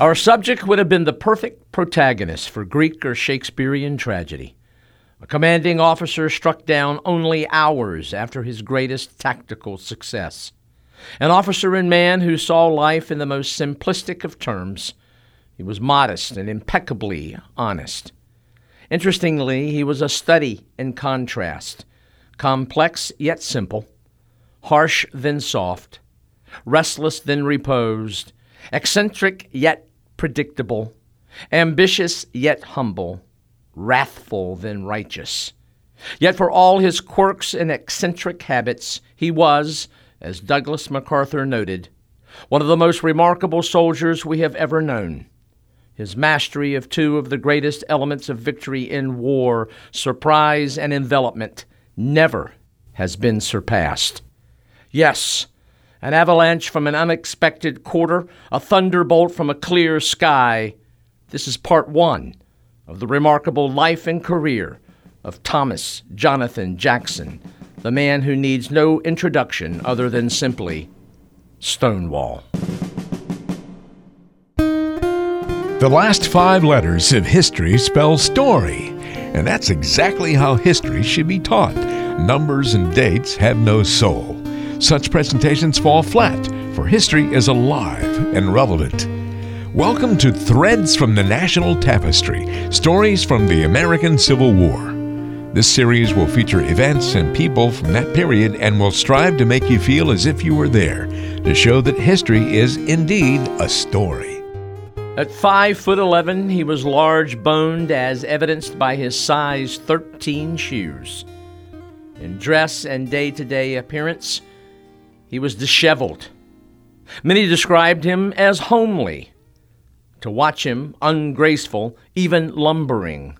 Our subject would have been the perfect protagonist for Greek or Shakespearean tragedy. A commanding officer struck down only hours after his greatest tactical success. An officer and man who saw life in the most simplistic of terms. He was modest and impeccably honest. Interestingly, he was a study in contrast, complex yet simple, harsh then soft, restless then reposed, eccentric yet predictable, ambitious yet humble, wrathful then righteous. Yet for all his quirks and eccentric habits, he was, as Douglas MacArthur noted, one of the most remarkable soldiers we have ever known. His mastery of two of the greatest elements of victory in war, surprise and envelopment, never has been surpassed. Yes, an avalanche from an unexpected quarter, a thunderbolt from a clear sky. This is part one of the remarkable life and career of Thomas Jonathan Jackson, the man who needs no introduction other than simply Stonewall. The last five letters of history spell story, and that's exactly how history should be taught. Numbers and dates have no soul. Such presentations fall flat, for history is alive and relevant. Welcome to Threads from the National Tapestry Stories from the American Civil War. This series will feature events and people from that period and will strive to make you feel as if you were there, to show that history is indeed a story. At 5 foot 11, he was large boned as evidenced by his size 13 shoes. In dress and day to day appearance, he was disheveled. Many described him as homely. To watch him, ungraceful, even lumbering.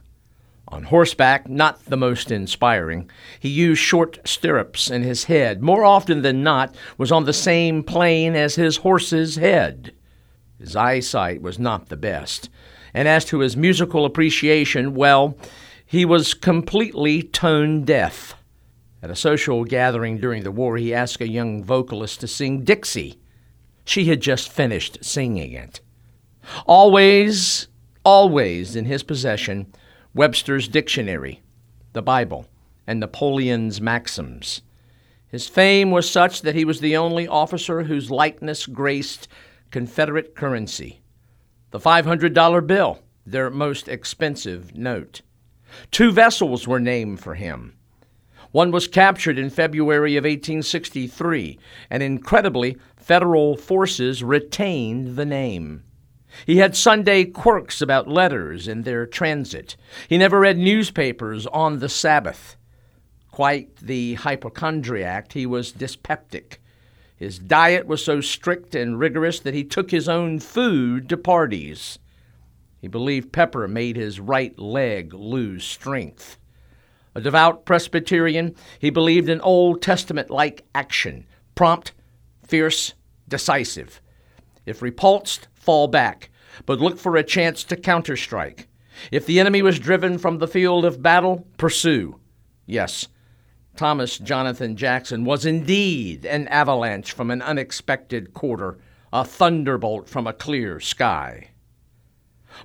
On horseback, not the most inspiring. He used short stirrups, and his head, more often than not, was on the same plane as his horse's head. His eyesight was not the best. And as to his musical appreciation, well, he was completely tone deaf. At a social gathering during the war, he asked a young vocalist to sing Dixie. She had just finished singing it. Always, always in his possession, Webster's Dictionary, the Bible, and Napoleon's Maxims. His fame was such that he was the only officer whose likeness graced Confederate currency. The $500 bill, their most expensive note. Two vessels were named for him one was captured in February of 1863, and incredibly, federal forces retained the name. He had Sunday quirks about letters and their transit. He never read newspapers on the Sabbath. Quite the hypochondriac, he was dyspeptic. His diet was so strict and rigorous that he took his own food to parties. He believed pepper made his right leg lose strength. A devout Presbyterian, he believed in Old Testament like action prompt, fierce, decisive. If repulsed, fall back, but look for a chance to counterstrike. If the enemy was driven from the field of battle, pursue. Yes, Thomas Jonathan Jackson was indeed an avalanche from an unexpected quarter, a thunderbolt from a clear sky.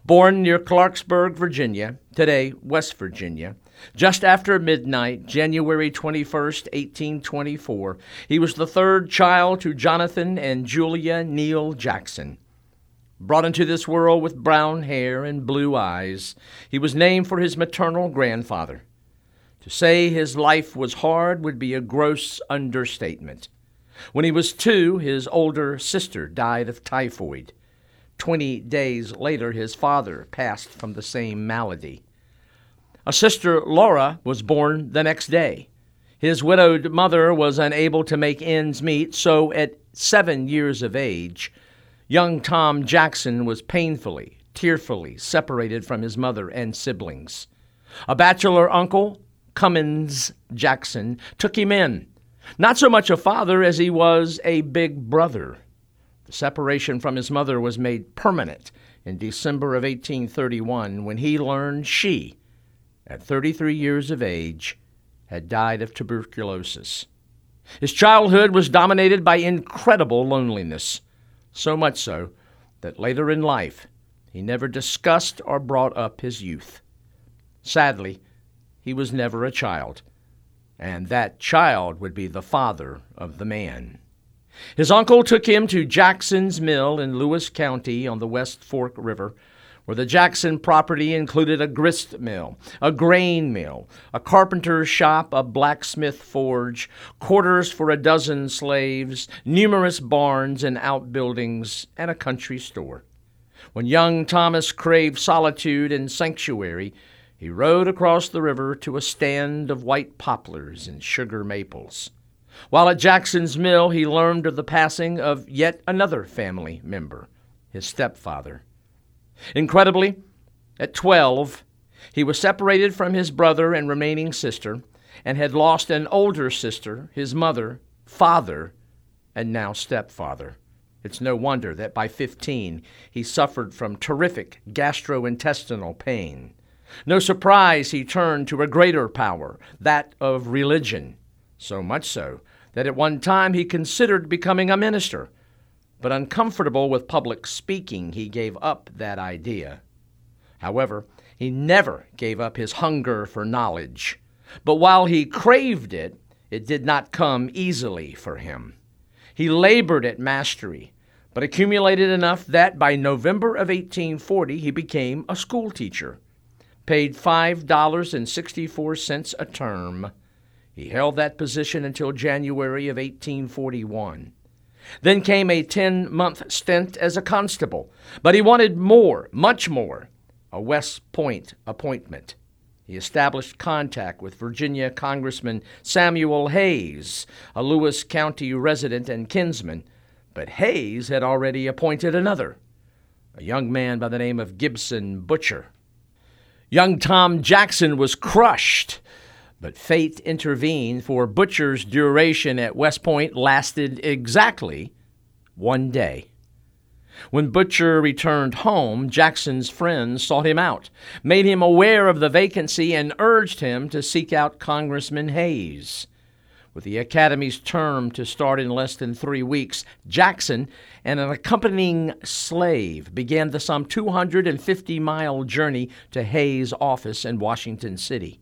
Born near Clarksburg, Virginia, today West Virginia, just after midnight, January 21, 1824, he was the third child to Jonathan and Julia Neal Jackson. Brought into this world with brown hair and blue eyes, he was named for his maternal grandfather. To say his life was hard would be a gross understatement. When he was two, his older sister died of typhoid. Twenty days later, his father passed from the same malady. A sister, Laura, was born the next day. His widowed mother was unable to make ends meet, so at seven years of age, young Tom Jackson was painfully, tearfully separated from his mother and siblings. A bachelor uncle, Cummins Jackson, took him in. Not so much a father as he was a big brother. The separation from his mother was made permanent in December of 1831 when he learned she at 33 years of age, had died of tuberculosis. His childhood was dominated by incredible loneliness, so much so that later in life he never discussed or brought up his youth. Sadly, he was never a child, and that child would be the father of the man. His uncle took him to Jackson's Mill in Lewis County on the West Fork River, where the Jackson property included a grist mill, a grain mill, a carpenter's shop, a blacksmith forge, quarters for a dozen slaves, numerous barns and outbuildings, and a country store. When young Thomas craved solitude and sanctuary, he rode across the river to a stand of white poplars and sugar maples. While at Jackson's Mill, he learned of the passing of yet another family member, his stepfather. Incredibly, at 12, he was separated from his brother and remaining sister and had lost an older sister, his mother, father, and now stepfather. It's no wonder that by 15 he suffered from terrific gastrointestinal pain. No surprise he turned to a greater power, that of religion, so much so that at one time he considered becoming a minister, but uncomfortable with public speaking, he gave up that idea. However, he never gave up his hunger for knowledge, but while he craved it, it did not come easily for him. He labored at mastery, but accumulated enough that by November of 1840 he became a schoolteacher, paid $5.64 a term he held that position until January of 1841. Then came a 10 month stint as a constable, but he wanted more, much more a West Point appointment. He established contact with Virginia Congressman Samuel Hays, a Lewis County resident and kinsman, but Hays had already appointed another, a young man by the name of Gibson Butcher. Young Tom Jackson was crushed but fate intervened, for Butcher's duration at West Point lasted exactly one day. When Butcher returned home, Jackson's friends sought him out, made him aware of the vacancy, and urged him to seek out Congressman Hays. With the Academy's term to start in less than three weeks, Jackson and an accompanying slave began the some 250 mile journey to Hays' office in Washington City.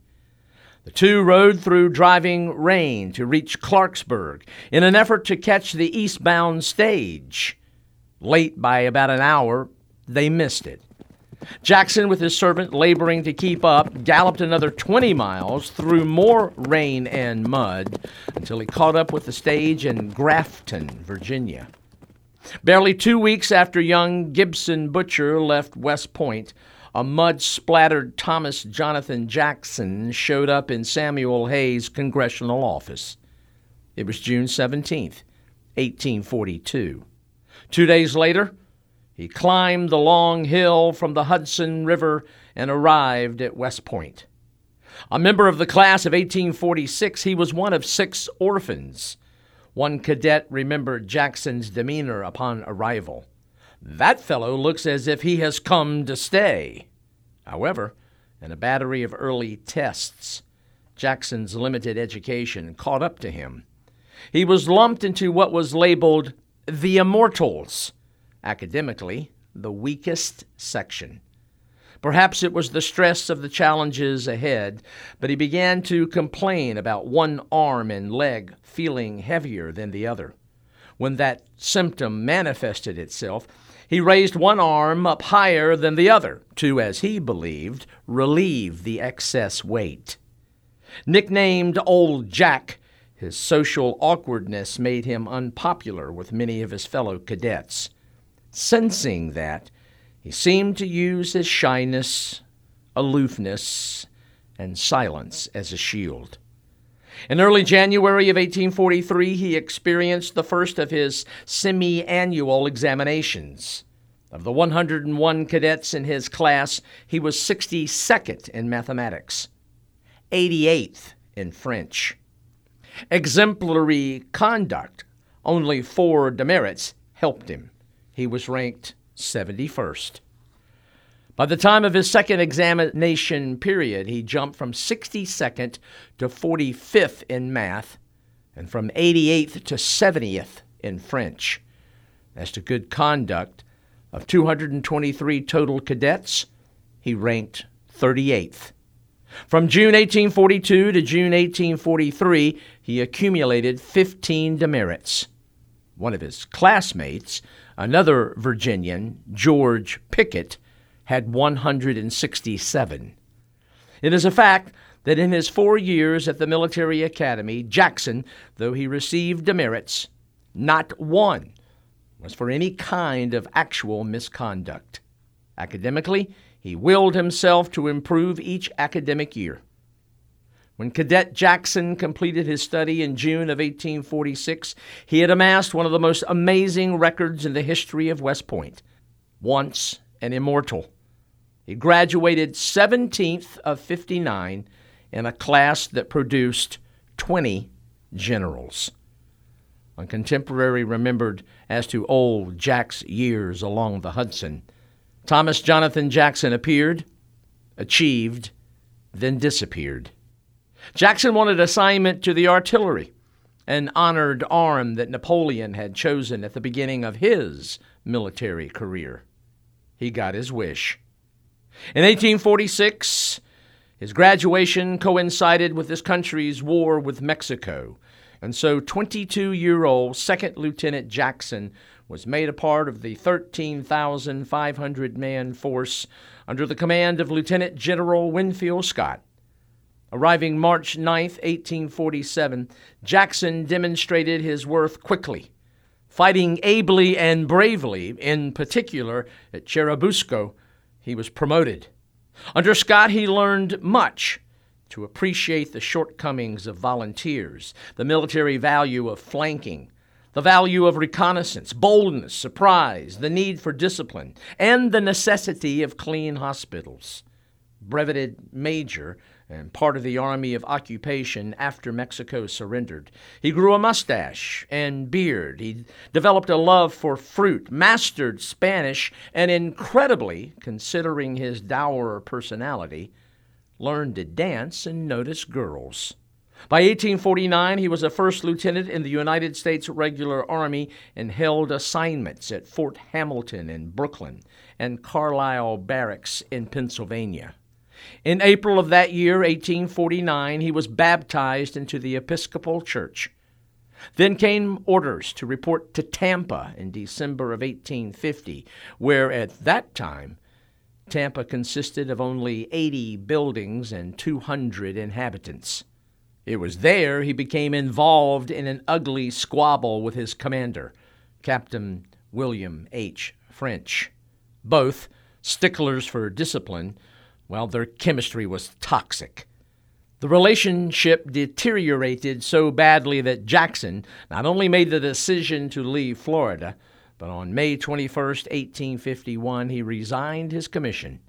The two rode through driving rain to reach Clarksburg in an effort to catch the eastbound stage. Late by about an hour, they missed it. Jackson, with his servant laboring to keep up, galloped another 20 miles through more rain and mud until he caught up with the stage in Grafton, Virginia. Barely two weeks after young Gibson Butcher left West Point, a mud splattered Thomas Jonathan Jackson showed up in Samuel Hays' congressional office. It was June 17, 1842. Two days later, he climbed the long hill from the Hudson River and arrived at West Point. A member of the class of 1846, he was one of six orphans. One cadet remembered Jackson's demeanor upon arrival. That fellow looks as if he has come to stay. However, in a battery of early tests, Jackson's limited education caught up to him. He was lumped into what was labeled the Immortals, academically, the weakest section. Perhaps it was the stress of the challenges ahead, but he began to complain about one arm and leg feeling heavier than the other. When that symptom manifested itself, he raised one arm up higher than the other to, as he believed, relieve the excess weight. Nicknamed Old Jack, his social awkwardness made him unpopular with many of his fellow cadets. Sensing that, he seemed to use his shyness, aloofness, and silence as a shield. In early January of 1843, he experienced the first of his semi annual examinations. Of the 101 cadets in his class, he was 62nd in mathematics, 88th in French. Exemplary conduct, only four demerits, helped him. He was ranked 71st. By the time of his second examination period, he jumped from 62nd to 45th in math and from 88th to 70th in French. As to good conduct, Of 223 total cadets, he ranked 38th. From June 1842 to June 1843, he accumulated 15 demerits. One of his classmates, another Virginian, George Pickett, had 167. It is a fact that in his four years at the military academy, Jackson, though he received demerits, not one was for any kind of actual misconduct. Academically, he willed himself to improve each academic year. When Cadet Jackson completed his study in June of 1846, he had amassed one of the most amazing records in the history of West Point. Once an immortal, he graduated 17th of 59 in a class that produced 20 generals. A contemporary remembered as to old Jack's years along the Hudson. Thomas Jonathan Jackson appeared, achieved, then disappeared. Jackson wanted assignment to the artillery, an honored arm that Napoleon had chosen at the beginning of his military career. He got his wish. In 1846, his graduation coincided with this country's war with Mexico, and so 22 year old Second Lieutenant Jackson was made a part of the 13,500 man force under the command of Lieutenant General Winfield Scott. Arriving March 9, 1847, Jackson demonstrated his worth quickly, fighting ably and bravely, in particular at Churubusco. He was promoted. Under Scott, he learned much to appreciate the shortcomings of volunteers, the military value of flanking, the value of reconnaissance, boldness, surprise, the need for discipline, and the necessity of clean hospitals. Breveted Major and part of the Army of Occupation after Mexico surrendered. He grew a mustache and beard. He developed a love for fruit, mastered Spanish, and incredibly, considering his dour personality, learned to dance and notice girls. By 1849, he was a first lieutenant in the United States Regular Army and held assignments at Fort Hamilton in Brooklyn and Carlisle Barracks in Pennsylvania. In April of that year, 1849, he was baptized into the Episcopal Church. Then came orders to report to Tampa in December of 1850, where at that time Tampa consisted of only 80 buildings and 200 inhabitants. It was there he became involved in an ugly squabble with his commander, Captain William H. French. Both, sticklers for discipline, well, their chemistry was toxic. The relationship deteriorated so badly that Jackson not only made the decision to leave Florida, but on May 21, 1851, he resigned his commission.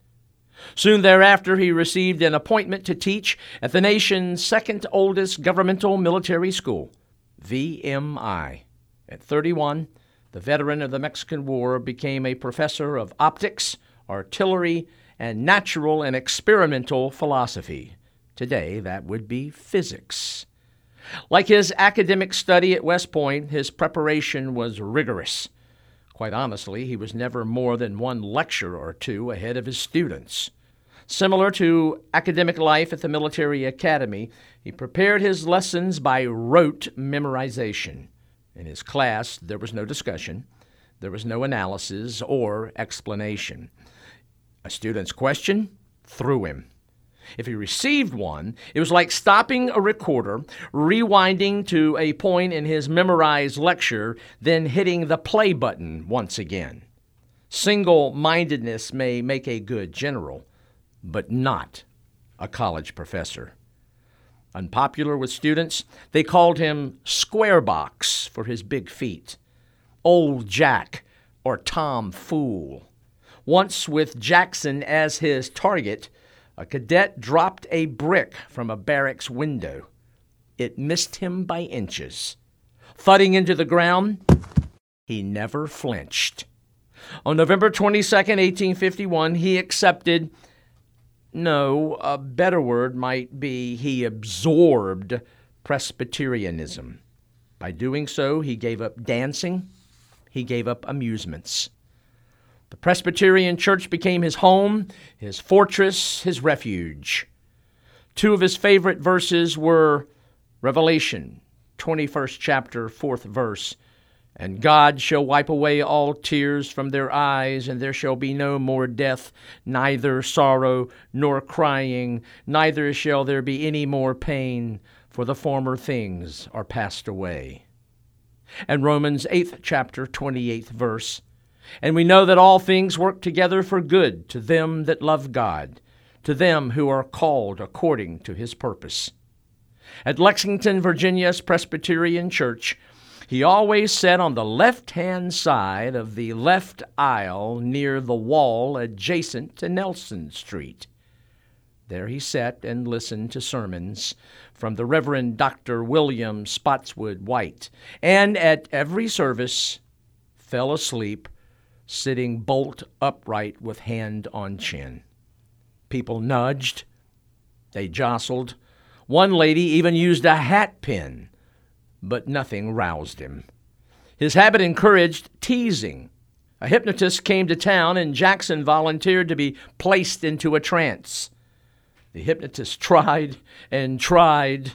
Soon thereafter, he received an appointment to teach at the nation's second oldest governmental military school, VMI. At 31, the veteran of the Mexican War became a professor of optics, artillery, and natural and experimental philosophy. Today, that would be physics. Like his academic study at West Point, his preparation was rigorous. Quite honestly, he was never more than one lecture or two ahead of his students. Similar to academic life at the military academy, he prepared his lessons by rote memorization. In his class, there was no discussion, there was no analysis or explanation. A student's question threw him. If he received one, it was like stopping a recorder, rewinding to a point in his memorized lecture, then hitting the play button once again. Single mindedness may make a good general, but not a college professor. Unpopular with students, they called him Square Box for his big feet, Old Jack, or Tom Fool. Once, with Jackson as his target, a cadet dropped a brick from a barracks window. It missed him by inches. Thudding into the ground, he never flinched. On November 22, 1851, he accepted no, a better word might be he absorbed Presbyterianism. By doing so, he gave up dancing, he gave up amusements. The Presbyterian Church became his home, his fortress, his refuge. Two of his favorite verses were Revelation 21st chapter, 4th verse. And God shall wipe away all tears from their eyes, and there shall be no more death, neither sorrow nor crying, neither shall there be any more pain, for the former things are passed away. And Romans 8th chapter, 28th verse. And we know that all things work together for good to them that love God, to them who are called according to his purpose. At Lexington, Virginia's Presbyterian Church, he always sat on the left hand side of the left aisle near the wall adjacent to Nelson Street. There he sat and listened to sermons from the Reverend Dr. William Spotswood White, and at every service fell asleep sitting bolt upright with hand on chin. People nudged, they jostled. One lady even used a hat pin but nothing roused him. His habit encouraged teasing. A hypnotist came to town, and Jackson volunteered to be placed into a trance. The hypnotist tried and tried,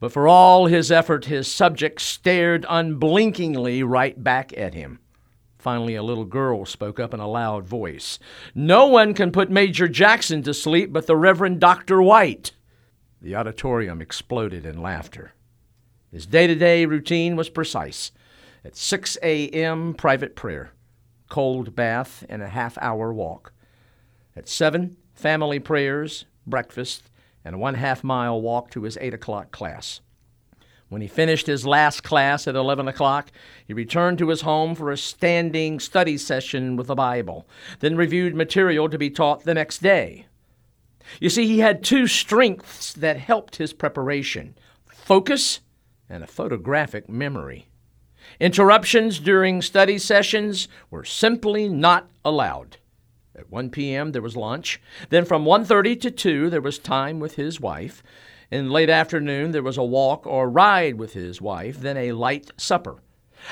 but for all his effort, his subject stared unblinkingly right back at him. Finally, a little girl spoke up in a loud voice. No one can put Major Jackson to sleep but the Reverend Dr. White. The auditorium exploded in laughter. His day to day routine was precise. At 6 a.m., private prayer, cold bath, and a half hour walk. At 7, family prayers, breakfast, and a one half mile walk to his 8 o'clock class. When he finished his last class at 11 o'clock, he returned to his home for a standing study session with the Bible, then reviewed material to be taught the next day. You see, he had two strengths that helped his preparation focus and a photographic memory. Interruptions during study sessions were simply not allowed. At 1 p.m. there was lunch. Then from 1:30 to 2 there was time with his wife. In late afternoon there was a walk or ride with his wife, then a light supper.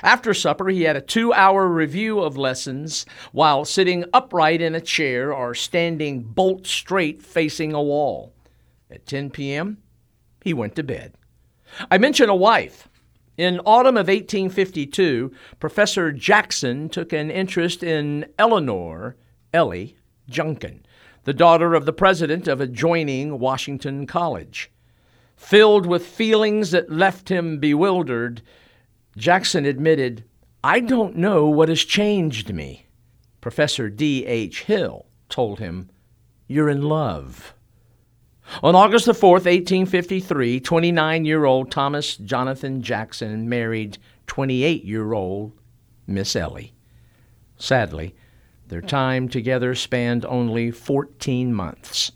After supper, he had a two hour review of lessons while sitting upright in a chair or standing bolt straight facing a wall. At 10 p.m., he went to bed. I mention a wife. In autumn of 1852, Professor Jackson took an interest in Eleanor Ellie Junkin, the daughter of the president of adjoining Washington College. Filled with feelings that left him bewildered, Jackson admitted, I don't know what has changed me. Professor D. H. Hill told him, You're in love. On August the 4th, 1853, 29 year old Thomas Jonathan Jackson married 28 year old Miss Ellie. Sadly, their time together spanned only 14 months.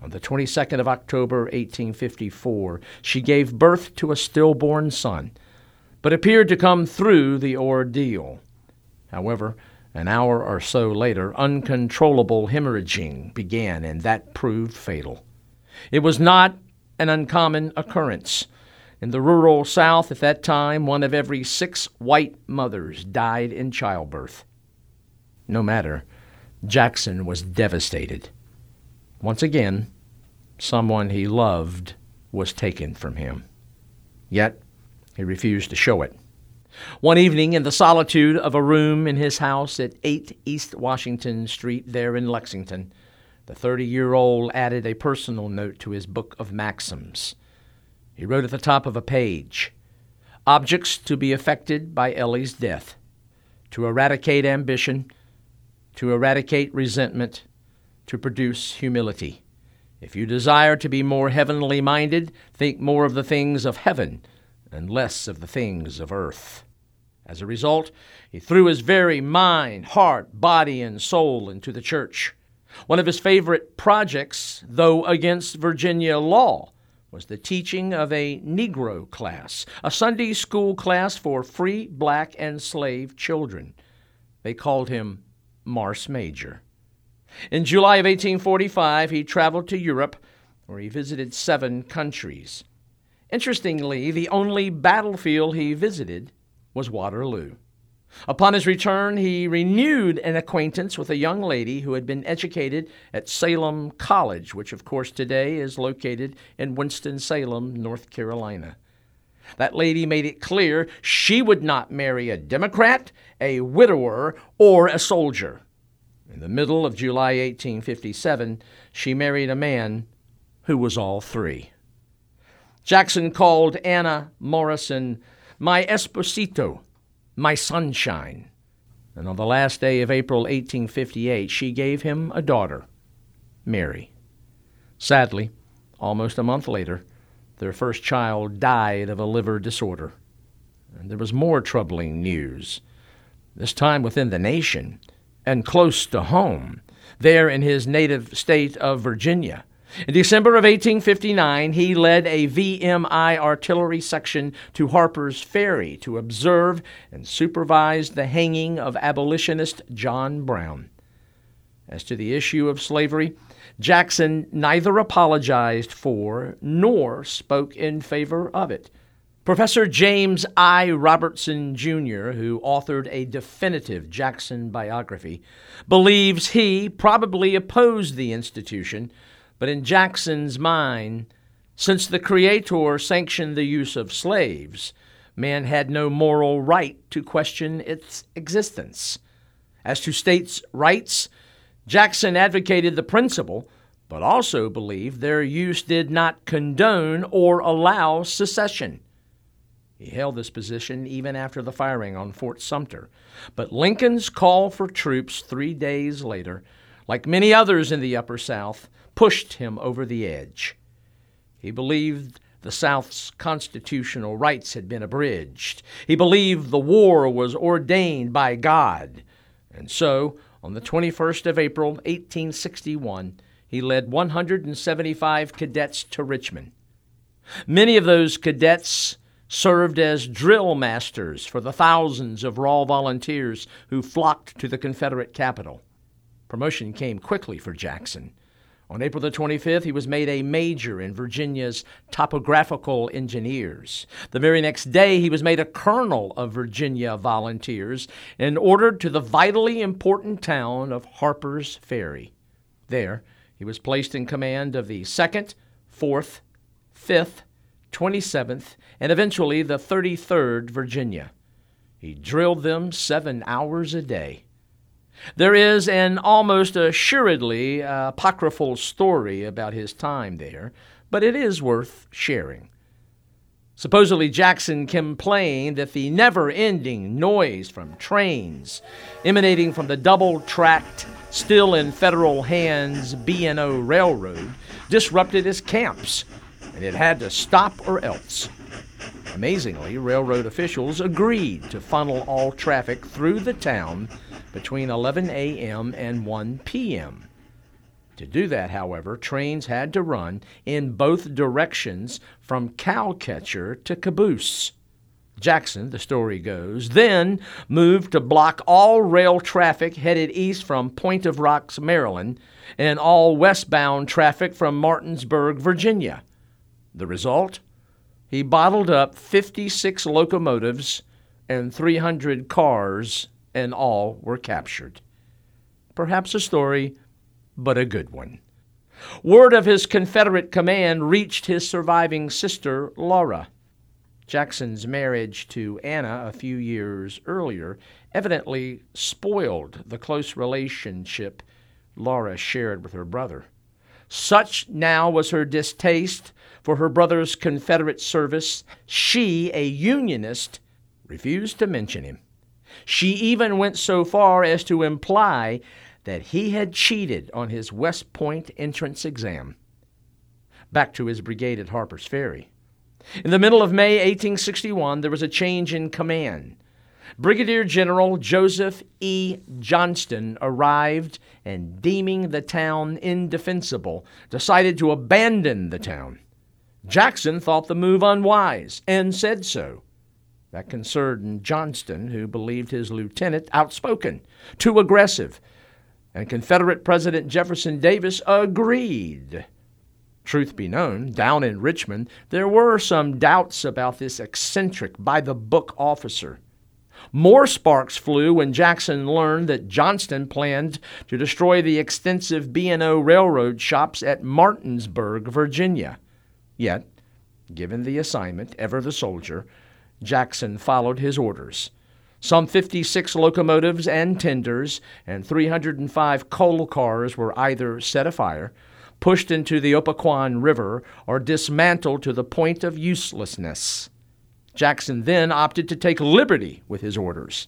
On the 22nd of October, 1854, she gave birth to a stillborn son, but appeared to come through the ordeal. However, an hour or so later, uncontrollable hemorrhaging began, and that proved fatal. It was not an uncommon occurrence. In the rural South at that time, one of every six white mothers died in childbirth. No matter, Jackson was devastated. Once again, someone he loved was taken from him. Yet, he refused to show it. One evening, in the solitude of a room in his house at 8 East Washington Street, there in Lexington, the 30 year old added a personal note to his book of maxims. He wrote at the top of a page Objects to be affected by Ellie's death to eradicate ambition, to eradicate resentment, to produce humility. If you desire to be more heavenly minded, think more of the things of heaven and less of the things of earth. As a result, he threw his very mind, heart, body, and soul into the church. One of his favorite projects, though against Virginia law, was the teaching of a Negro class, a Sunday school class for free black and slave children. They called him Marse Major. In July of 1845, he traveled to Europe, where he visited seven countries. Interestingly, the only battlefield he visited was Waterloo. Upon his return, he renewed an acquaintance with a young lady who had been educated at Salem College, which, of course, today is located in Winston-Salem, North Carolina. That lady made it clear she would not marry a Democrat, a widower, or a soldier. In the middle of July 1857, she married a man who was all three. Jackson called Anna Morrison my esposita, my sunshine. And on the last day of April 1858, she gave him a daughter, Mary. Sadly, almost a month later, their first child died of a liver disorder. And there was more troubling news, this time within the nation and close to home, there in his native state of Virginia. In December of 1859, he led a VMI artillery section to Harper's Ferry to observe and supervise the hanging of abolitionist John Brown. As to the issue of slavery, Jackson neither apologized for nor spoke in favor of it. Professor James I. Robertson, Jr., who authored a definitive Jackson biography, believes he probably opposed the institution, but in Jackson's mind, since the Creator sanctioned the use of slaves, man had no moral right to question its existence. As to states' rights, Jackson advocated the principle, but also believed their use did not condone or allow secession. He held this position even after the firing on Fort Sumter. But Lincoln's call for troops three days later, like many others in the Upper South, pushed him over the edge. He believed the South's constitutional rights had been abridged. He believed the war was ordained by God. And so, on the 21st of April, 1861, he led 175 cadets to Richmond. Many of those cadets served as drill masters for the thousands of raw volunteers who flocked to the Confederate capital. Promotion came quickly for Jackson. On April the 25th, he was made a major in Virginia's topographical engineers. The very next day, he was made a colonel of Virginia volunteers and ordered to the vitally important town of Harper's Ferry. There, he was placed in command of the 2nd, 4th, 5th, 27th, and eventually the 33rd Virginia. He drilled them seven hours a day. There is an almost assuredly apocryphal story about his time there, but it is worth sharing. Supposedly, Jackson complained that the never ending noise from trains emanating from the double tracked, still in federal hands B&O Railroad disrupted his camps, and it had to stop or else. Amazingly, railroad officials agreed to funnel all traffic through the town between 11 a.m. and 1 p.m. To do that, however, trains had to run in both directions from Cowcatcher to Caboose. Jackson, the story goes, then moved to block all rail traffic headed east from Point of Rocks, Maryland, and all westbound traffic from Martinsburg, Virginia. The result? He bottled up 56 locomotives and 300 cars and all were captured. Perhaps a story, but a good one. Word of his Confederate command reached his surviving sister, Laura. Jackson's marriage to Anna a few years earlier evidently spoiled the close relationship Laura shared with her brother. Such now was her distaste for her brother's Confederate service, she, a Unionist, refused to mention him. She even went so far as to imply that he had cheated on his West Point entrance exam. Back to his brigade at Harper's Ferry. In the middle of May 1861, there was a change in command. Brigadier General Joseph E. Johnston arrived and, deeming the town indefensible, decided to abandon the town. Jackson thought the move unwise and said so. That concerned Johnston, who believed his lieutenant outspoken, too aggressive, and Confederate President Jefferson Davis agreed. Truth be known, down in Richmond, there were some doubts about this eccentric, by the book officer. More sparks flew when Jackson learned that Johnston planned to destroy the extensive B&O railroad shops at Martinsburg, Virginia. Yet, given the assignment, ever the soldier, Jackson followed his orders. Some 56 locomotives and tenders and 305 coal cars were either set afire, pushed into the Opequon River, or dismantled to the point of uselessness. Jackson then opted to take liberty with his orders.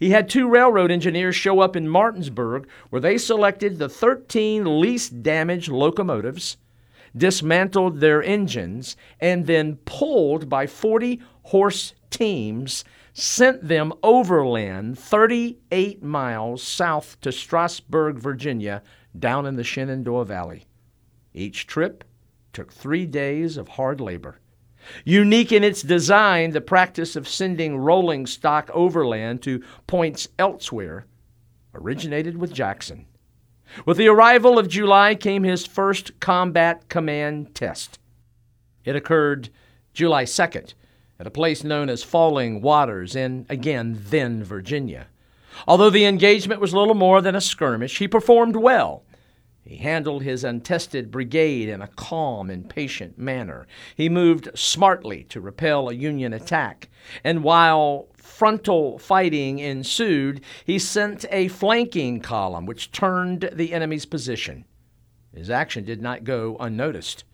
He had two railroad engineers show up in Martinsburg where they selected the 13 least damaged locomotives, dismantled their engines, and then pulled by 40 horse teams, sent them overland 38 miles south to Strasburg, Virginia, down in the Shenandoah Valley. Each trip took three days of hard labor. Unique in its design, the practice of sending rolling stock overland to points elsewhere originated with Jackson. With the arrival of July came his first combat command test. It occurred July 2nd at a place known as Falling Waters in, again, then Virginia. Although the engagement was little more than a skirmish, he performed well he handled his untested brigade in a calm and patient manner. He moved smartly to repel a Union attack. And while frontal fighting ensued, he sent a flanking column which turned the enemy's position. His action did not go unnoticed.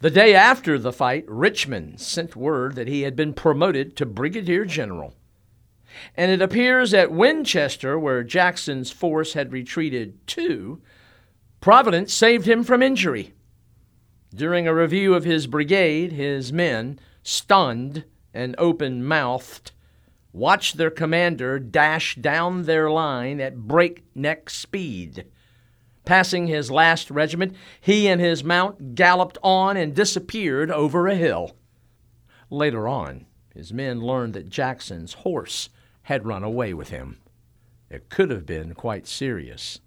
The day after the fight, Richmond sent word that he had been promoted to brigadier general. And it appears at Winchester, where Jackson's force had retreated to, Providence saved him from injury. During a review of his brigade, his men, stunned and open mouthed, watched their commander dash down their line at breakneck speed. Passing his last regiment, he and his mount galloped on and disappeared over a hill. Later on, his men learned that Jackson's horse had run away with him. It could have been quite serious.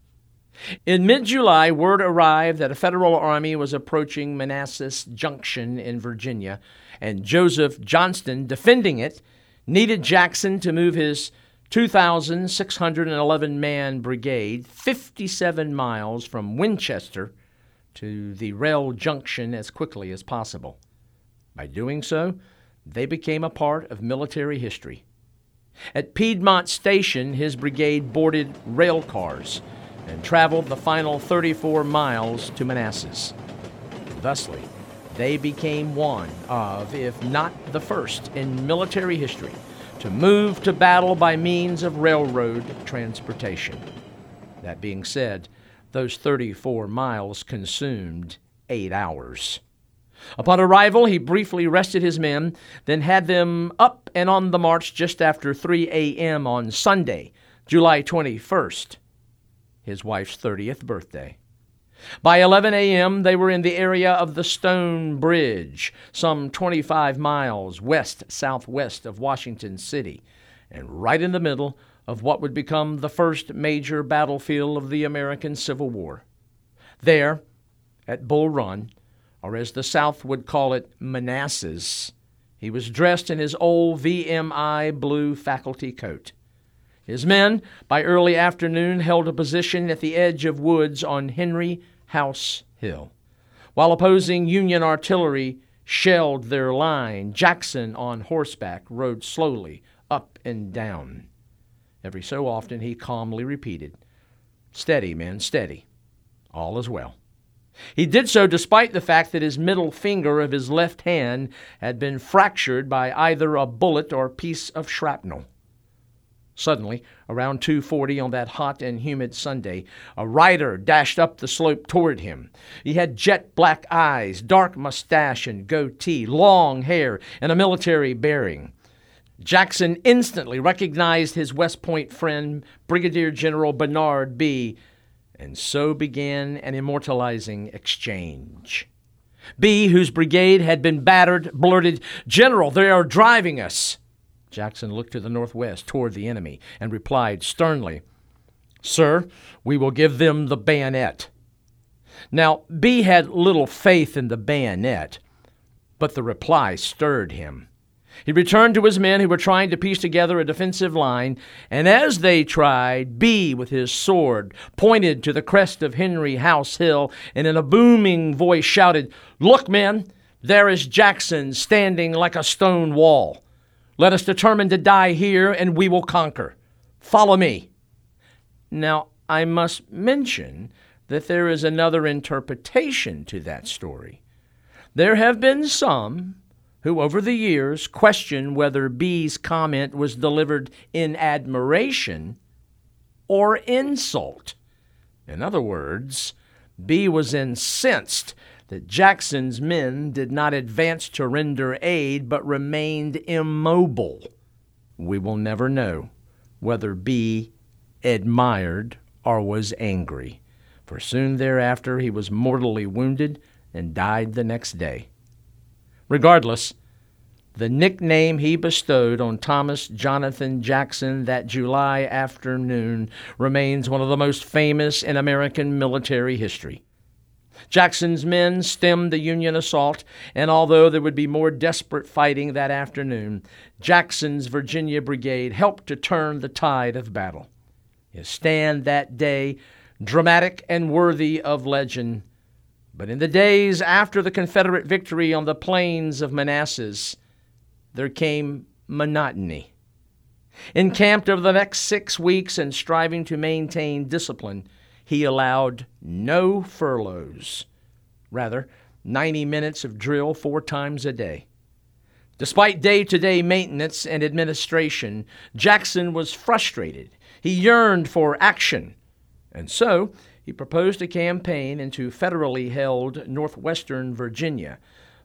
In mid July, word arrived that a federal army was approaching Manassas Junction in Virginia, and Joseph Johnston, defending it, needed Jackson to move his 2,611 man brigade 57 miles from Winchester to the rail junction as quickly as possible. By doing so, they became a part of military history. At Piedmont Station, his brigade boarded rail cars and traveled the final 34 miles to Manassas. Thusly, they became one of, if not the first in military history, to move to battle by means of railroad transportation. That being said, those 34 miles consumed eight hours. Upon arrival, he briefly rested his men, then had them up and on the march just after 3 a.m. on Sunday, July 21st his wife's 30th birthday. By 11 a.m., they were in the area of the Stone Bridge, some 25 miles west southwest of Washington City, and right in the middle of what would become the first major battlefield of the American Civil War. There, at Bull Run, or as the South would call it, Manassas, he was dressed in his old VMI blue faculty coat. His men, by early afternoon, held a position at the edge of woods on Henry House Hill. While opposing Union artillery shelled their line, Jackson on horseback rode slowly up and down. Every so often he calmly repeated, Steady, men, steady. All is well. He did so despite the fact that his middle finger of his left hand had been fractured by either a bullet or piece of shrapnel. Suddenly, around 2:40 on that hot and humid Sunday, a rider dashed up the slope toward him. He had jet black eyes, dark mustache and goatee, long hair, and a military bearing. Jackson instantly recognized his West Point friend, Brigadier General Barnard Bee, and so began an immortalizing exchange. Bee, whose brigade had been battered, blurted, General, they are driving us. Jackson looked to the northwest toward the enemy and replied sternly, Sir, we will give them the bayonet. Now, Bee had little faith in the bayonet, but the reply stirred him. He returned to his men who were trying to piece together a defensive line, and as they tried, Bee, with his sword, pointed to the crest of Henry House Hill and in a booming voice shouted, Look, men, there is Jackson standing like a stone wall. Let us determine to die here, and we will conquer. Follow me. Now, I must mention that there is another interpretation to that story. There have been some who over the years questioned whether Bee's comment was delivered in admiration or insult. In other words, Bee was incensed that Jackson's men did not advance to render aid but remained immobile. We will never know whether Bee admired or was angry, for soon thereafter he was mortally wounded and died the next day. Regardless, the nickname he bestowed on Thomas Jonathan Jackson that July afternoon remains one of the most famous in American military history. Jackson's men stemmed the Union assault, and although there would be more desperate fighting that afternoon, Jackson's Virginia Brigade helped to turn the tide of battle. His stand that day, dramatic and worthy of legend, but in the days after the Confederate victory on the plains of Manassas, there came monotony. Encamped over the next six weeks and striving to maintain discipline, he allowed no furloughs. Rather, 90 minutes of drill four times a day. Despite day to day maintenance and administration, Jackson was frustrated. He yearned for action. And so, he proposed a campaign into federally held northwestern Virginia.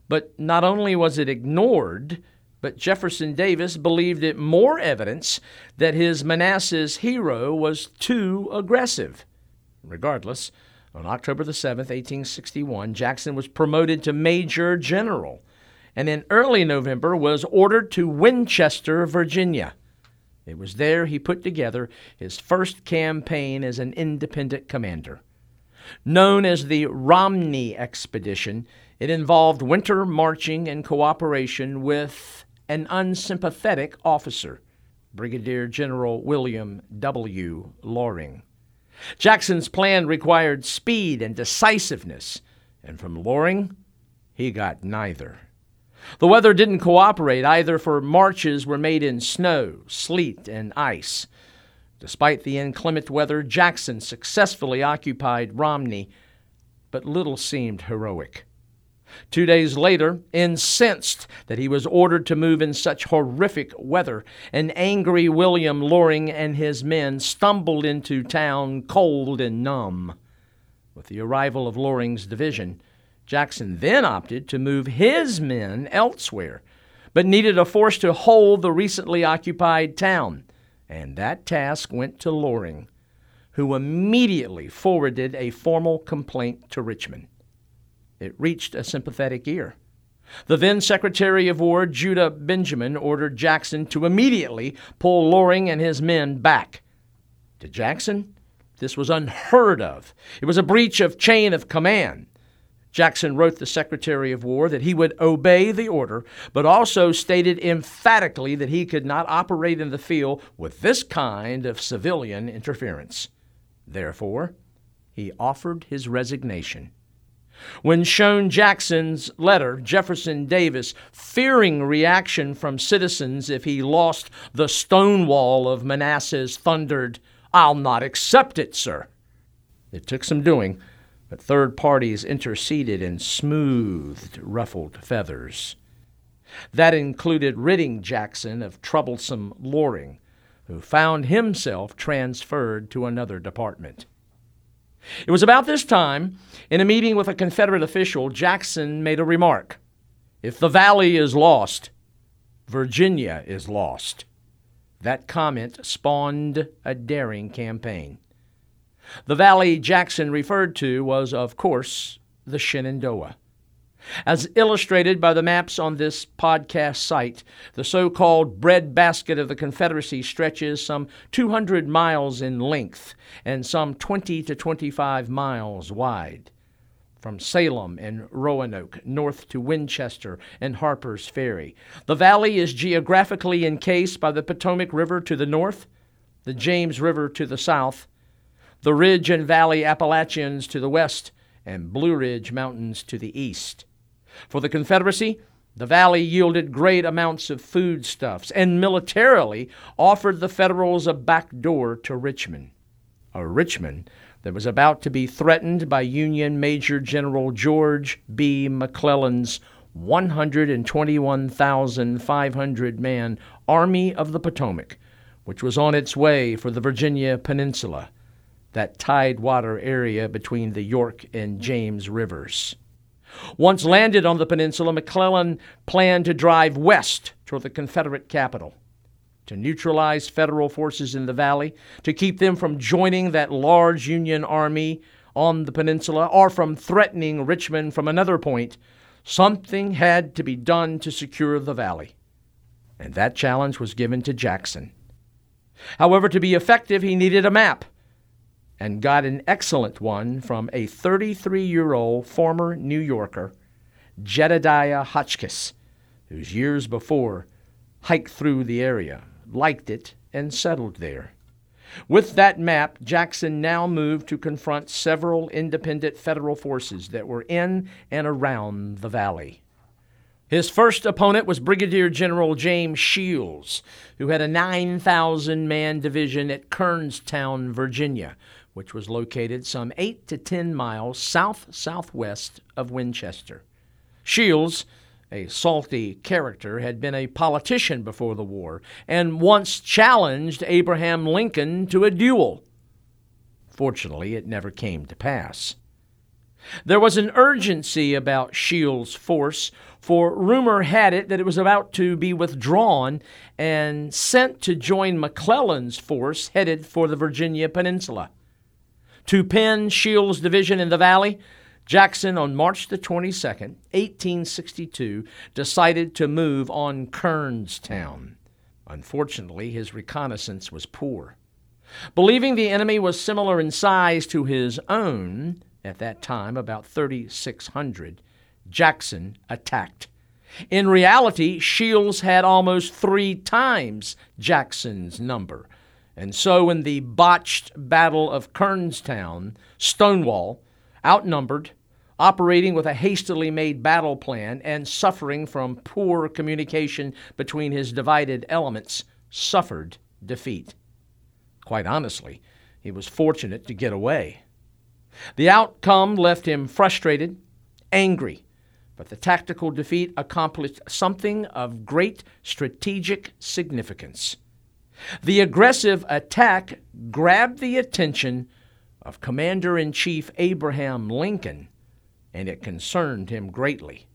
But not only was it ignored, but Jefferson Davis believed it more evidence that his Manassas hero was too aggressive. Regardless, on October the 7th, 1861, Jackson was promoted to Major General and in early November was ordered to Winchester, Virginia. It was there he put together his first campaign as an independent commander. Known as the Romney Expedition, it involved winter marching and cooperation with an unsympathetic officer, Brigadier General William W. Loring. Jackson's plan required speed and decisiveness, and from Loring, he got neither. The weather didn't cooperate either, for marches were made in snow, sleet, and ice. Despite the inclement weather, Jackson successfully occupied Romney, but little seemed heroic. Two days later, incensed that he was ordered to move in such horrific weather, an angry William Loring and his men stumbled into town cold and numb. With the arrival of Loring's division, Jackson then opted to move his men elsewhere, but needed a force to hold the recently occupied town, and that task went to Loring, who immediately forwarded a formal complaint to Richmond. It reached a sympathetic ear. The then Secretary of War, Judah Benjamin, ordered Jackson to immediately pull Loring and his men back. To Jackson, this was unheard of. It was a breach of chain of command. Jackson wrote the Secretary of War that he would obey the order, but also stated emphatically that he could not operate in the field with this kind of civilian interference. Therefore, he offered his resignation. When shown Jackson's letter, Jefferson Davis, fearing reaction from citizens if he lost the Stonewall of Manassas, thundered, I'll not accept it, sir. It took some doing but third parties interceded and smoothed ruffled feathers. That included ridding Jackson of troublesome Loring, who found himself transferred to another department. It was about this time, in a meeting with a Confederate official, Jackson made a remark If the valley is lost, Virginia is lost. That comment spawned a daring campaign. The valley Jackson referred to was, of course, the Shenandoah. As illustrated by the maps on this podcast site, the so called breadbasket of the Confederacy stretches some 200 miles in length and some 20 to 25 miles wide. from Salem and Roanoke north to Winchester and Harper's Ferry. The valley is geographically encased by the Potomac River to the north, the James River to the south, the Ridge and Valley Appalachians to the west, and Blue Ridge Mountains to the east. For the Confederacy, the valley yielded great amounts of foodstuffs and militarily offered the Federals a back door to Richmond. A Richmond that was about to be threatened by Union Major General George B. McClellan's 121,500 man Army of the Potomac, which was on its way for the Virginia Peninsula, that tidewater area between the York and James rivers. Once landed on the peninsula, McClellan planned to drive west toward the Confederate capital to neutralize federal forces in the valley, to keep them from joining that large Union army on the peninsula, or from threatening Richmond from another point, something had to be done to secure the valley. And that challenge was given to Jackson. However, to be effective, he needed a map and got an excellent one from a 33 year old former New Yorker, Jedediah Hotchkiss, whose years before hiked through the area liked it, and settled there. With that map, Jackson now moved to confront several independent federal forces that were in and around the valley. His first opponent was Brigadier General James Shields, who had a 9,000 man division at Kernstown, Virginia, which was located some 8 to 10 miles south southwest of Winchester. Shields a salty character, had been a politician before the war and once challenged Abraham Lincoln to a duel. Fortunately, it never came to pass. There was an urgency about Shields' force, for rumor had it that it was about to be withdrawn and sent to join McClellan's force headed for the Virginia Peninsula. To pin Shields' division in the valley, Jackson, on March the 22nd, 1862, decided to move on Kernstown. Unfortunately, his reconnaissance was poor. Believing the enemy was similar in size to his own, at that time about 3,600, Jackson attacked. In reality, Shields had almost three times Jackson's number. And so, in the botched Battle of Kernstown, Stonewall, outnumbered, operating with a hastily made battle plan, and suffering from poor communication between his divided elements, suffered defeat. Quite honestly, he was fortunate to get away. The outcome left him frustrated, angry, but the tactical defeat accomplished something of great strategic significance. The aggressive attack grabbed the attention of Commander in Chief Abraham Lincoln, and it concerned him greatly.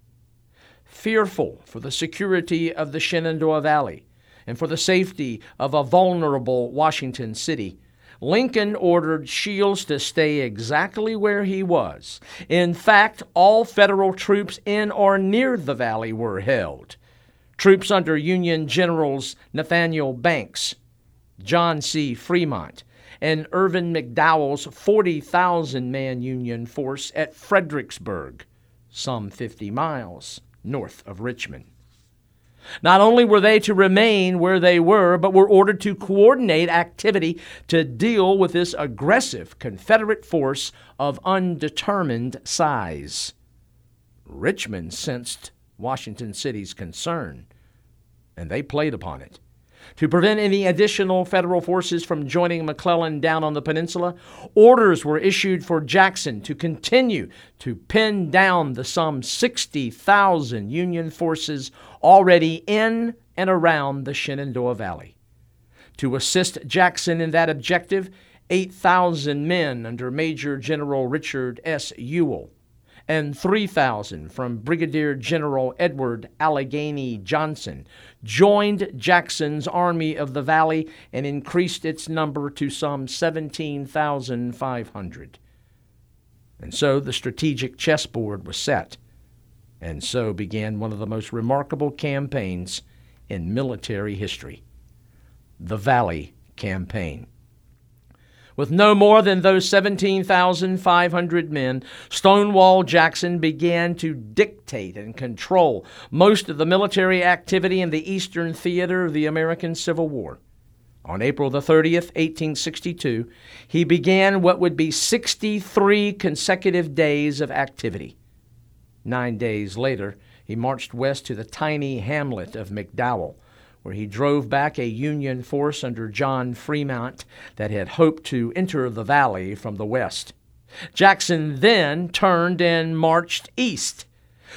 Fearful for the security of the Shenandoah Valley and for the safety of a vulnerable Washington city, Lincoln ordered Shields to stay exactly where he was. In fact, all federal troops in or near the valley were held. Troops under Union Generals Nathaniel Banks, John C. Fremont, and Irvin McDowell's 40,000 man Union force at Fredericksburg, some 50 miles north of Richmond. Not only were they to remain where they were, but were ordered to coordinate activity to deal with this aggressive Confederate force of undetermined size. Richmond sensed Washington City's concern, and they played upon it. To prevent any additional federal forces from joining McClellan down on the peninsula, orders were issued for Jackson to continue to pin down the some 60,000 Union forces already in and around the Shenandoah Valley. To assist Jackson in that objective, 8,000 men under Major General Richard S. Ewell and 3,000 from Brigadier General Edward Allegheny Johnson joined Jackson's Army of the Valley and increased its number to some 17,500. And so the strategic chessboard was set, and so began one of the most remarkable campaigns in military history the Valley Campaign. With no more than those 17,500 men, Stonewall Jackson began to dictate and control most of the military activity in the eastern theater of the American Civil War. On April the 30th, 1862, he began what would be 63 consecutive days of activity. Nine days later, he marched west to the tiny hamlet of McDowell, where he drove back a Union force under John Fremont that had hoped to enter the valley from the west. Jackson then turned and marched east.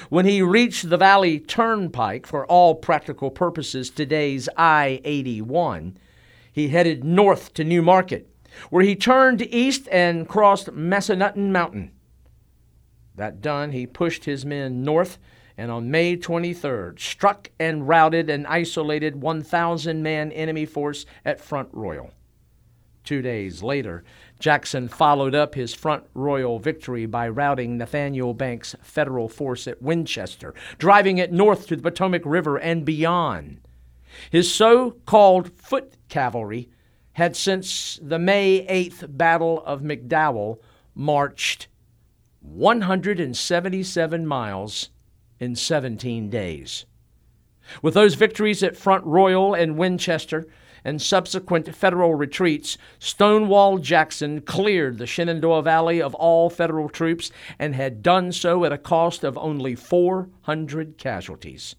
When he reached the Valley Turnpike, for all practical purposes today's I 81, he headed north to New Market, where he turned east and crossed Massanutten Mountain. That done, he pushed his men north and on May 23rd struck and routed an isolated 1,000 man enemy force at Front Royal. Two days later, Jackson followed up his Front Royal victory by routing Nathaniel Banks' federal force at Winchester, driving it north to the Potomac River and beyond. His so called foot cavalry had since the May 8th Battle of McDowell marched 177 miles in 17 days. With those victories at Front Royal and Winchester and subsequent federal retreats, Stonewall Jackson cleared the Shenandoah Valley of all federal troops and had done so at a cost of only 400 casualties.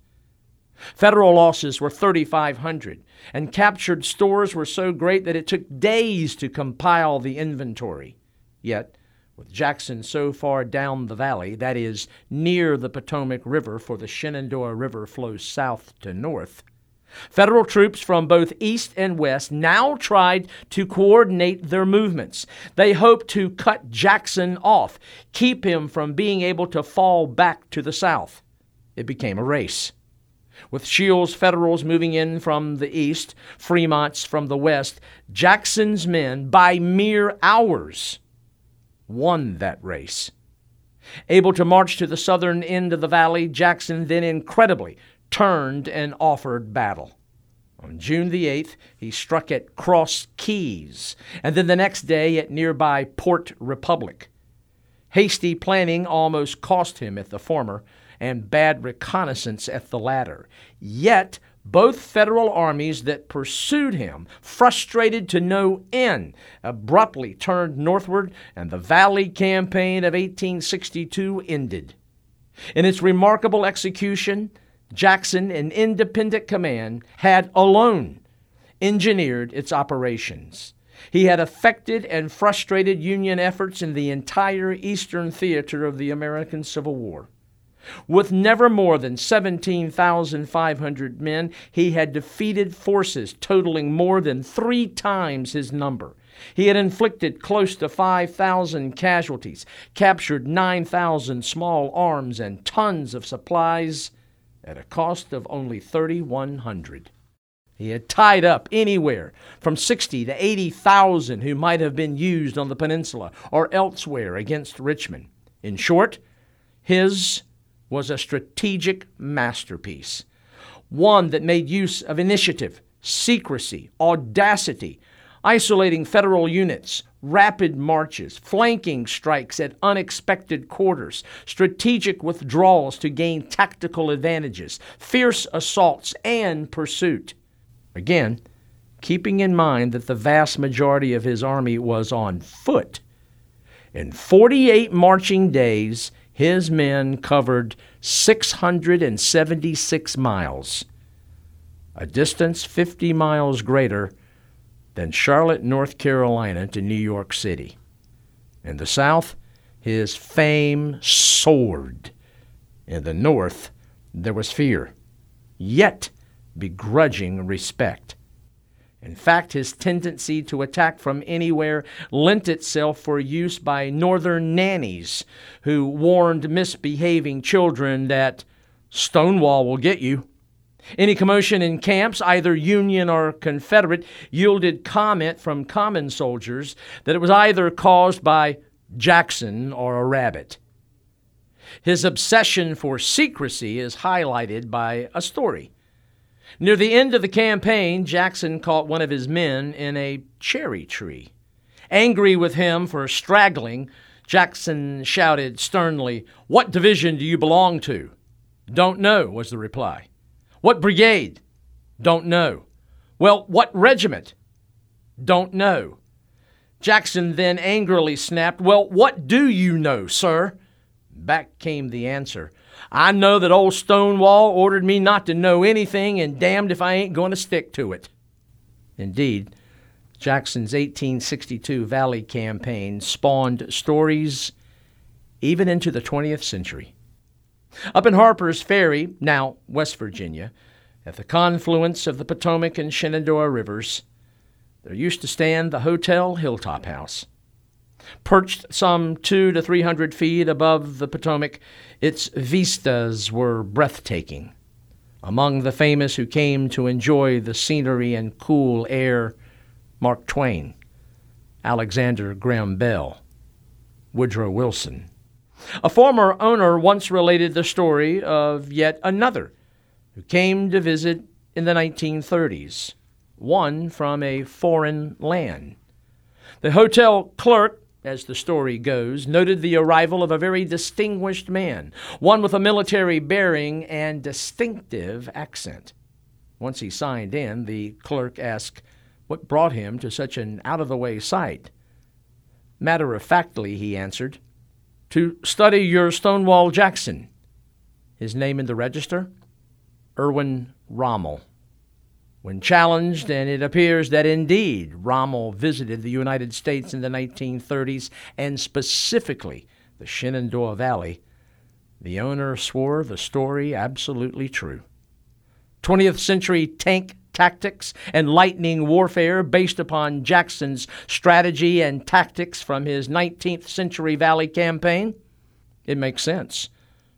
Federal losses were 3,500, and captured stores were so great that it took days to compile the inventory. Yet, with Jackson so far down the valley, that is, near the Potomac River, for the Shenandoah River flows south to north, Federal troops from both east and west now tried to coordinate their movements. They hoped to cut Jackson off, keep him from being able to fall back to the south. It became a race. With Shields' Federals moving in from the east, Fremont's from the west, Jackson's men, by mere hours, won that race. Able to march to the southern end of the valley, Jackson then incredibly turned and offered battle. On June the 8th, he struck at Cross Keys, and then the next day at nearby Port Republic. Hasty planning almost cost him at the former, and bad reconnaissance at the latter. Yet, both federal armies that pursued him, frustrated to no end, abruptly turned northward, and the Valley Campaign of 1862 ended. In its remarkable execution, Jackson, an independent command, had alone engineered its operations. He had affected and frustrated Union efforts in the entire eastern theater of the American Civil War. With never more than 17,500 men, he had defeated forces totaling more than three times his number. He had inflicted close to 5,000 casualties, captured 9,000 small arms, and tons of supplies at a cost of only 3,100. He had tied up anywhere from 60 to 80,000 who might have been used on the peninsula or elsewhere against Richmond. In short, his was a strategic masterpiece, one that made use of initiative, secrecy, audacity, isolating federal units, rapid marches, flanking strikes at unexpected quarters, strategic withdrawals to gain tactical advantages, fierce assaults, and pursuit. Again, keeping in mind that the vast majority of his army was on foot. In 48 marching days, his men covered 676 miles, a distance 50 miles greater than Charlotte, North Carolina to New York City. In the South, his fame soared. In the North, there was fear, yet begrudging respect. In fact, his tendency to attack from anywhere lent itself for use by northern nannies who warned misbehaving children that Stonewall will get you. Any commotion in camps, either Union or Confederate, yielded comment from common soldiers that it was either caused by Jackson or a rabbit. His obsession for secrecy is highlighted by a story. Near the end of the campaign, Jackson caught one of his men in a cherry tree. Angry with him for straggling, Jackson shouted sternly, What division do you belong to? Don't know, was the reply. What brigade? Don't know. Well, what regiment? Don't know. Jackson then angrily snapped, Well, what do you know, sir? Back came the answer. I know that old Stonewall ordered me not to know anything, and damned if I ain't going to stick to it. Indeed, Jackson's 1862 Valley Campaign spawned stories even into the 20th century. Up in Harper's Ferry, now West Virginia, at the confluence of the Potomac and Shenandoah rivers, there used to stand the Hotel Hilltop House. Perched some two to three hundred feet above the Potomac, its vistas were breathtaking. Among the famous who came to enjoy the scenery and cool air Mark Twain, Alexander Graham Bell, Woodrow Wilson. A former owner once related the story of yet another who came to visit in the 1930s, one from a foreign land. The hotel clerk, as the story goes, noted the arrival of a very distinguished man, one with a military bearing and distinctive accent. Once he signed in, the clerk asked, what brought him to such an out of the way site? Matter of factly, he answered, To study your Stonewall Jackson. His name in the register? Erwin Rommel. When challenged, and it appears that indeed Rommel visited the United States in the 1930s and specifically the Shenandoah Valley, the owner swore the story absolutely true. 20th century tank tactics and lightning warfare based upon Jackson's strategy and tactics from his 19th century Valley campaign? It makes sense,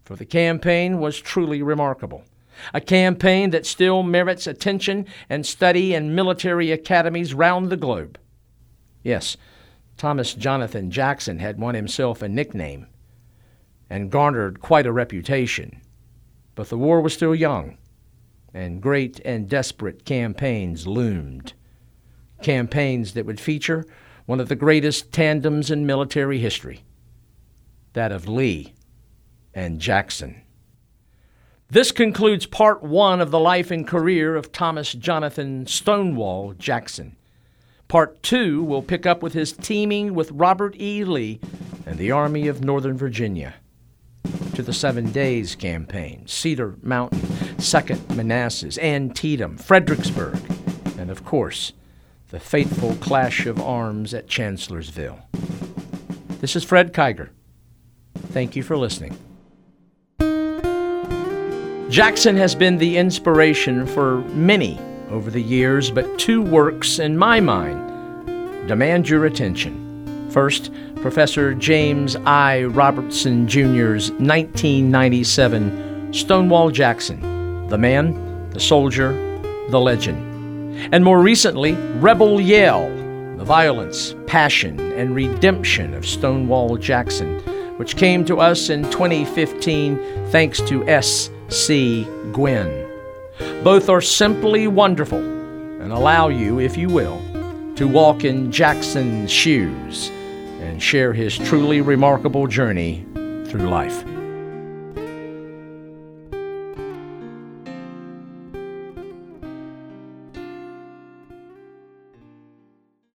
for the campaign was truly remarkable. A campaign that still merits attention and study in military academies round the globe. Yes, Thomas Jonathan Jackson had won himself a nickname and garnered quite a reputation. But the war was still young and great and desperate campaigns loomed. Campaigns that would feature one of the greatest tandems in military history that of Lee and Jackson. This concludes part one of the life and career of Thomas Jonathan Stonewall Jackson. Part two will pick up with his teaming with Robert E. Lee and the Army of Northern Virginia to the Seven Days Campaign, Cedar Mountain, Second Manassas, Antietam, Fredericksburg, and of course, the fateful clash of arms at Chancellorsville. This is Fred Kiger. Thank you for listening. Jackson has been the inspiration for many over the years, but two works, in my mind, demand your attention. First, Professor James I. Robertson Jr.'s 1997 Stonewall Jackson, The Man, the Soldier, the Legend. And more recently, Rebel Yell, The Violence, Passion, and Redemption of Stonewall Jackson, which came to us in 2015 thanks to S. C. Gwynne. Both are simply wonderful and allow you, if you will, to walk in Jackson's shoes and share his truly remarkable journey through life.